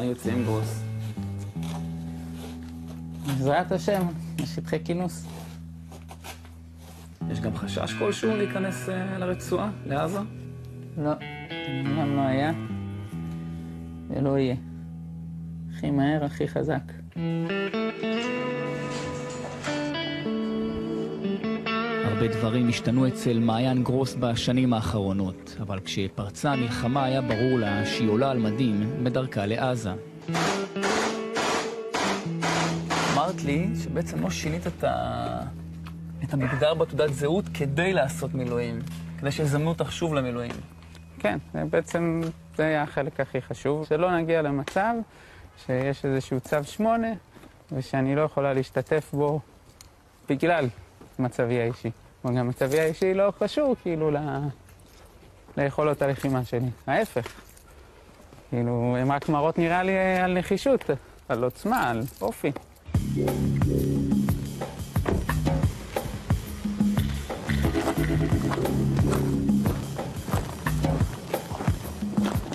יוצאים גרוס? בעזרת השם, לשטחי כינוס. יש גם חשש כלשהו להיכנס אה, לרצועה, לעזה? לא, גם לא היה, ולא יהיה. הכי מהר, הכי חזק. הרבה דברים השתנו אצל מעיין גרוס בשנים האחרונות, אבל כשפרצה המלחמה היה ברור לה שהיא עולה על מדים בדרכה לעזה. אמרת לי שבעצם לא שינית את, ה... את המגדר בתעודת זהות כדי לעשות מילואים, כדי שיזמנו אותך שוב למילואים. כן, בעצם זה היה החלק הכי חשוב, שלא נגיע למצב שיש איזשהו צו שמונה ושאני לא יכולה להשתתף בו בגלל מצבי האישי. וגם מצבי האישי לא קשור כאילו ל... ליכולות הלחימה שלי, ההפך. כאילו, הן רק מראות נראה לי על נחישות, על עוצמה, על אופי.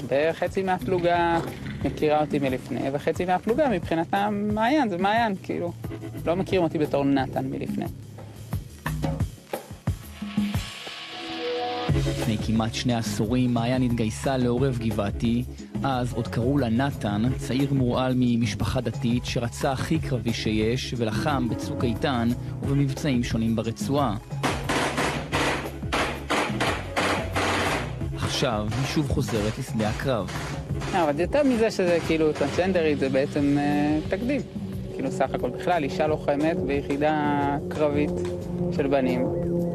וחצי מהפלוגה מכירה אותי מלפני, וחצי מהפלוגה מבחינתם מעיין, זה מעיין, כאילו. לא מכירים אותי בתור נתן מלפני. לפני כמעט שני עשורים מעיין התגייסה לעורב גבעתי, אז עוד קראו לה נתן, צעיר מורעל ממשפחה דתית שרצה הכי קרבי שיש ולחם בצוק איתן ובמבצעים שונים ברצועה. עכשיו היא שוב חוזרת לשדה הקרב. לא, אבל יותר מזה שזה כאילו טרנסג'נדרית, זה בעצם אה, תקדים. כאילו סך הכל בכלל, אישה לוחמת ביחידה קרבית של בנים,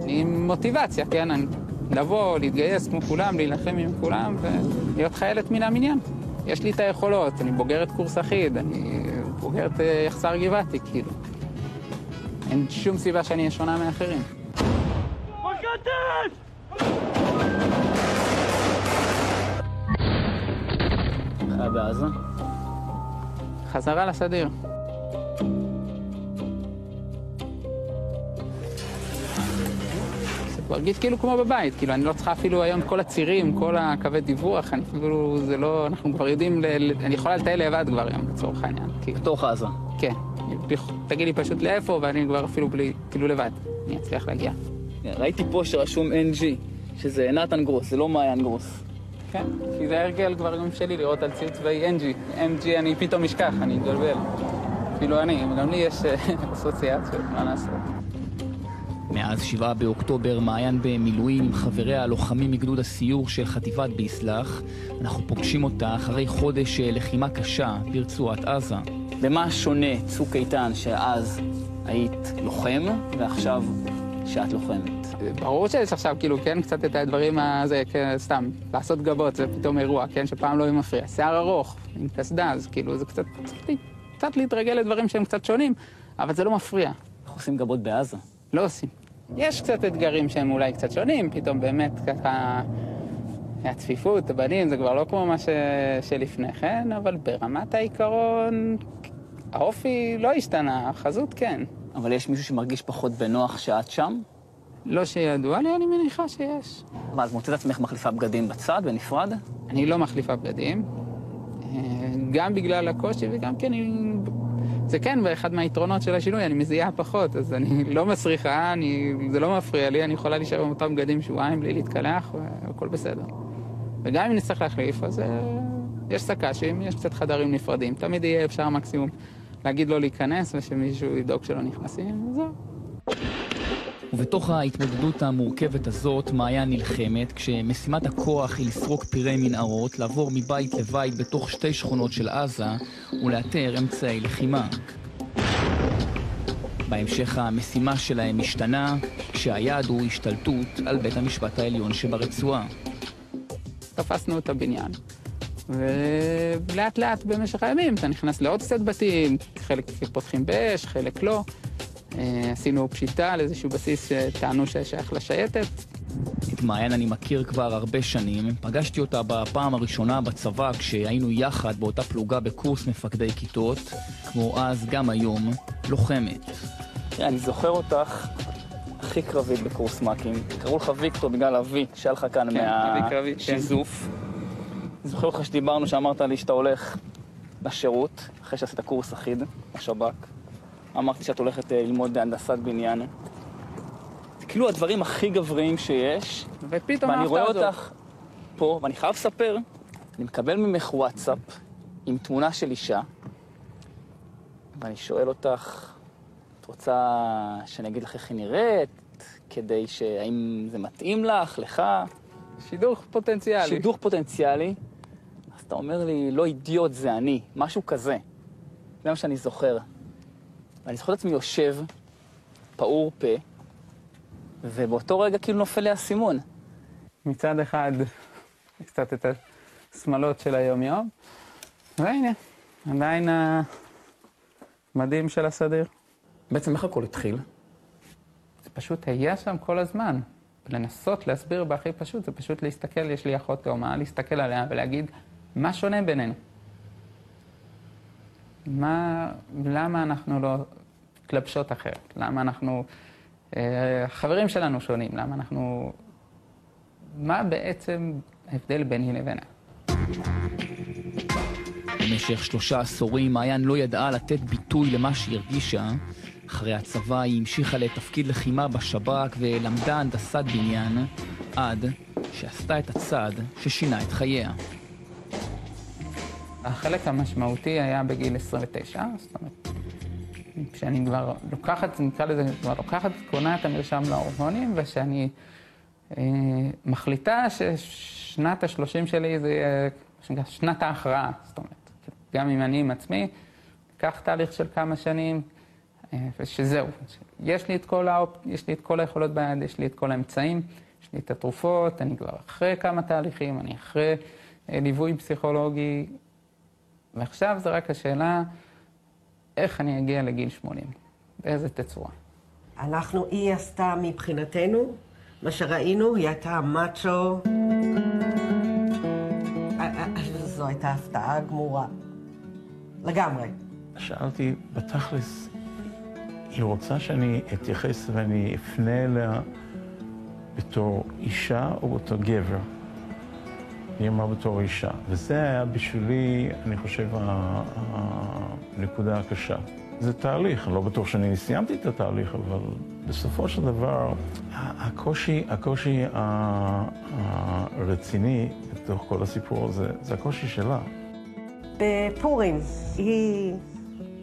עם מוטיבציה, כן? אני, לבוא, להתגייס כמו כולם, להילחם עם כולם ולהיות חיילת מן המניין. יש לי את היכולות, אני בוגרת קורס אחיד, אני בוגרת אה, יחסר גבעתי, כאילו. אין שום סיבה שאני אהיה שונה מאחרים. בעזה? חזרה לסדיר. מרגיש כאילו כמו בבית, כאילו אני לא צריכה אפילו היום כל הצירים, כל הקווי דיווח, אני אפילו, זה לא, אנחנו כבר יודעים, ל, ל, אני יכולה לטייל לבד כבר היום לצורך העניין. כאילו. בתוך עזה. כן, תגיד לי פשוט לאיפה ואני כבר אפילו בלי, כאילו לבד, אני אצליח להגיע. ראיתי פה שרשום NG, שזה נתן גרוס, זה לא מעיין גרוס. כן, כי זה הרגל כבר גם שלי לראות על ציר צבאי NG. NG אני פתאום אשכח, אני אתבלבל. אפילו אני, גם לי יש אה, אסוציאציות, מה לעשות. מאז 7 באוקטובר מעיין במילואים חבריה הלוחמים מגדוד הסיור של חטיבת ביסלח. אנחנו פוגשים אותה אחרי חודש של לחימה קשה ברצועת עזה. במה שונה צוק איתן שאז היית לוחם ועכשיו שאת לוחמת? ברור שיש עכשיו, כאילו, כן, קצת את הדברים הזה, כן, סתם, לעשות גבות, זה פתאום אירוע, כן, שפעם לא יהיה מפריע. שיער ארוך, עם קסדה, אז כאילו, זה קצת, קצת להתרגל לדברים שהם קצת שונים, אבל זה לא מפריע. איך עושים גבות בעזה? לא עושים. יש קצת אתגרים שהם אולי קצת שונים, פתאום באמת ככה... הצפיפות, הבנים, זה כבר לא כמו מה ש... שלפני כן, אבל ברמת העיקרון, האופי לא השתנה, החזות כן. אבל יש מישהו שמרגיש פחות בנוח שאת שם? לא שידוע לי, אני מניחה שיש. מה, את מוצאת עצמך מחליפה בגדים בצד, בנפרד? אני לא מחליפה בגדים, אה, גם בגלל הקושי וגם כי אני... זה כן, באחד מהיתרונות של השינוי, אני מזיעה פחות, אז אני לא מסריחה, אני... זה לא מפריע לי, אני יכולה להישאר עם אותם בגדים שבועיים בלי להתקלח, והכל בסדר. וגם אם נצטרך להחליף, אז אה, יש סק"שים, יש קצת חדרים נפרדים. תמיד יהיה אפשר מקסימום להגיד לא להיכנס ושמישהו יבדוק שלא נכנסים, וזהו. ובתוך ההתמודדות המורכבת הזאת, מעיין נלחמת, כשמשימת הכוח היא לסרוק פירי מנהרות, לעבור מבית לבית בתוך שתי שכונות של עזה, ולאתר אמצעי לחימה. בהמשך המשימה שלהם משתנה, כשהיעד הוא השתלטות על בית המשפט העליון שברצועה. תפסנו את הבניין, ולאט לאט במשך הימים אתה נכנס לעוד קצת בתים, חלק פותחים באש, חלק לא. אה, עשינו פשיטה על איזשהו בסיס שטענו ששייך לשייטת. את מעיין אני מכיר כבר הרבה שנים. פגשתי אותה בפעם הראשונה בצבא כשהיינו יחד באותה פלוגה בקורס מפקדי כיתות, כמו אז גם היום, לוחמת. אני זוכר אותך הכי קרבית בקורס מ"כים. קראו לך ויקטור בגלל אבי, שהיה לך כאן כן, מהשיזוף. אני זוכר אותך שדיברנו, שאמרת לי שאתה הולך בשירות, אחרי שעשית קורס אחיד בשב"כ. אמרתי שאת הולכת אה, ללמוד הנדסת בניין. זה כאילו הדברים הכי גבריים שיש. ופתאום ואני רואה הזאת. אותך פה, ואני חייב לספר, אני מקבל ממך וואטסאפ עם תמונה של אישה, ואני שואל אותך, את רוצה שאני אגיד לך איך היא נראית? כדי ש... האם זה מתאים לך, לך? שידוך פוטנציאלי. שידוך פוטנציאלי. אז אתה אומר לי, לא אידיוט, זה אני, משהו כזה. זה מה שאני זוכר. ואני זוכר את עצמי יושב, פעור פה, ובאותו רגע כאילו נופל לי האסימון. מצד אחד, קצת את השמלות של היום-יום, והנה, עדיין המדים של הסדיר. בעצם איך הכל התחיל? זה פשוט היה שם כל הזמן. לנסות להסביר בהכי פשוט, זה פשוט להסתכל, יש לי אחות תאומה, להסתכל עליה ולהגיד, מה שונה בינינו? מה, למה אנחנו לא מתלבשות אחרת? למה אנחנו, אה, החברים שלנו שונים? למה אנחנו, מה בעצם ההבדל ביני לבינה? במשך שלושה עשורים מעיין לא ידעה לתת ביטוי למה שהיא הרגישה. אחרי הצבא היא המשיכה לתפקיד לחימה בשב"כ ולמדה הנדסת בניין, עד שעשתה את הצעד ששינה את חייה. החלק המשמעותי היה בגיל 29, זאת אומרת, כשאני כבר לוקחת, נקרא לזה, כבר לוקחת, קונה את המרשם להורמונים, ושאני אה, מחליטה ששנת ה-30 שלי זה שנקרא שנת ההכרעה, זאת אומרת, גם אם אני עם עצמי, אקח תהליך של כמה שנים, אה, ושזהו, יש לי, האופ... יש לי את כל היכולות ביד, יש לי את כל האמצעים, יש לי את התרופות, אני כבר אחרי כמה תהליכים, אני אחרי אה, ליווי פסיכולוגי, ועכשיו זה רק השאלה איך אני אגיע לגיל 80, באיזה תצורה. אנחנו, היא עשתה מבחינתנו, מה שראינו, היא הייתה מאצ'ו. אה, זו הייתה הפתעה גמורה. לגמרי. שאלתי, בתכלס, היא רוצה שאני אתייחס ואני אפנה אליה בתור אישה או בתור גבר? היא אמרה בתור אישה. וזה היה בשבילי, אני חושב, הנקודה הקשה. זה תהליך, אני לא בטוח שאני סיימתי את התהליך, אבל בסופו של דבר, הקושי, הקושי הרציני בתוך כל הסיפור הזה, זה הקושי שלה. בפורים היא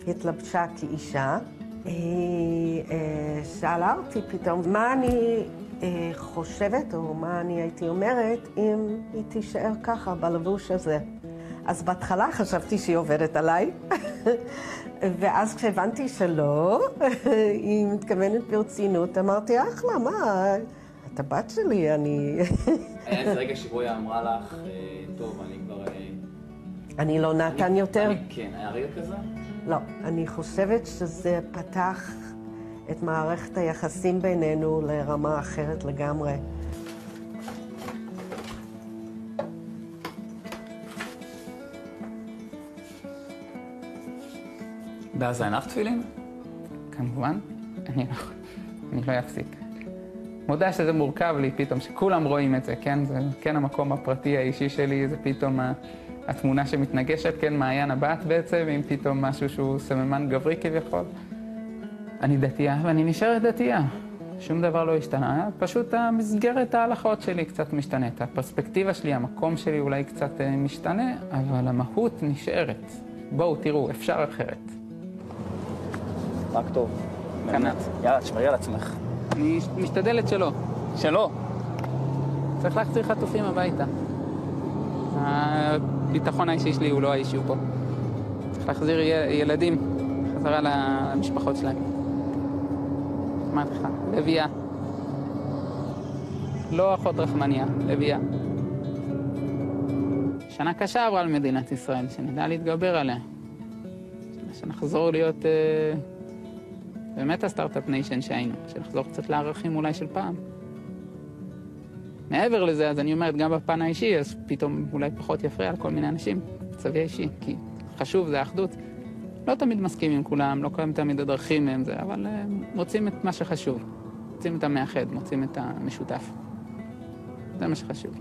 התלבשה כאישה. היא אה, שאלה אותי פתאום, מה אני חושבת, או מה אני הייתי אומרת, אם היא תישאר ככה, בלבוש הזה. אז בהתחלה חשבתי שהיא עובדת עליי, ואז כשהבנתי שלא, היא מתכוונת ברצינות, אמרתי, אחלה, מה, את הבת שלי, אני... היה איזה רגע שבו היא אמרה לך, טוב, אני כבר... אני לא נתן יותר? כן, היה רגע כזה? לא, אני חושבת שזה פתח את מערכת היחסים בינינו לרמה אחרת לגמרי. בעזה אין לך תפילין? כמובן, אני לא, אני לא אפסיק. מודה שזה מורכב לי פתאום, שכולם רואים את זה, כן? זה כן המקום הפרטי האישי שלי, זה פתאום התמונה שמתנגשת, כן, מעיין הבת בעצם, עם פתאום משהו שהוא סממן גברי כביכול. אני דתייה ואני נשארת דתייה. שום דבר לא השתנה, פשוט המסגרת ההלכות שלי קצת משתנית. הפרספקטיבה שלי, המקום שלי אולי קצת משתנה, אבל המהות נשארת. בואו, תראו, אפשר אחרת. רק טוב. קנ"ט. יאללה, תשמרי על עצמך. אני משתדלת שלא. שלא. צריך להחזיר חטופים הביתה. הביטחון האישי שלי הוא לא האישיו פה. צריך להחזיר ילדים חזרה למשפחות שלהם. אמרתי לך, לביאה. לא אחות רחמניה, לביאה. שנה קשה עברה למדינת ישראל, שנדע להתגבר עליה. שנחזור להיות אה, באמת ה start-up nation שהיינו, שנחזור קצת לערכים אולי של פעם. מעבר לזה, אז אני אומרת, גם בפן האישי, אז פתאום אולי פחות יפריע לכל מיני אנשים, מצבי האישי, כי חשוב, זה האחדות. לא תמיד מסכים עם כולם, לא תמיד הדרכים הם זה, אבל uh, מוצאים את מה שחשוב. מוצאים את המאחד, מוצאים את המשותף. זה מה שחשוב.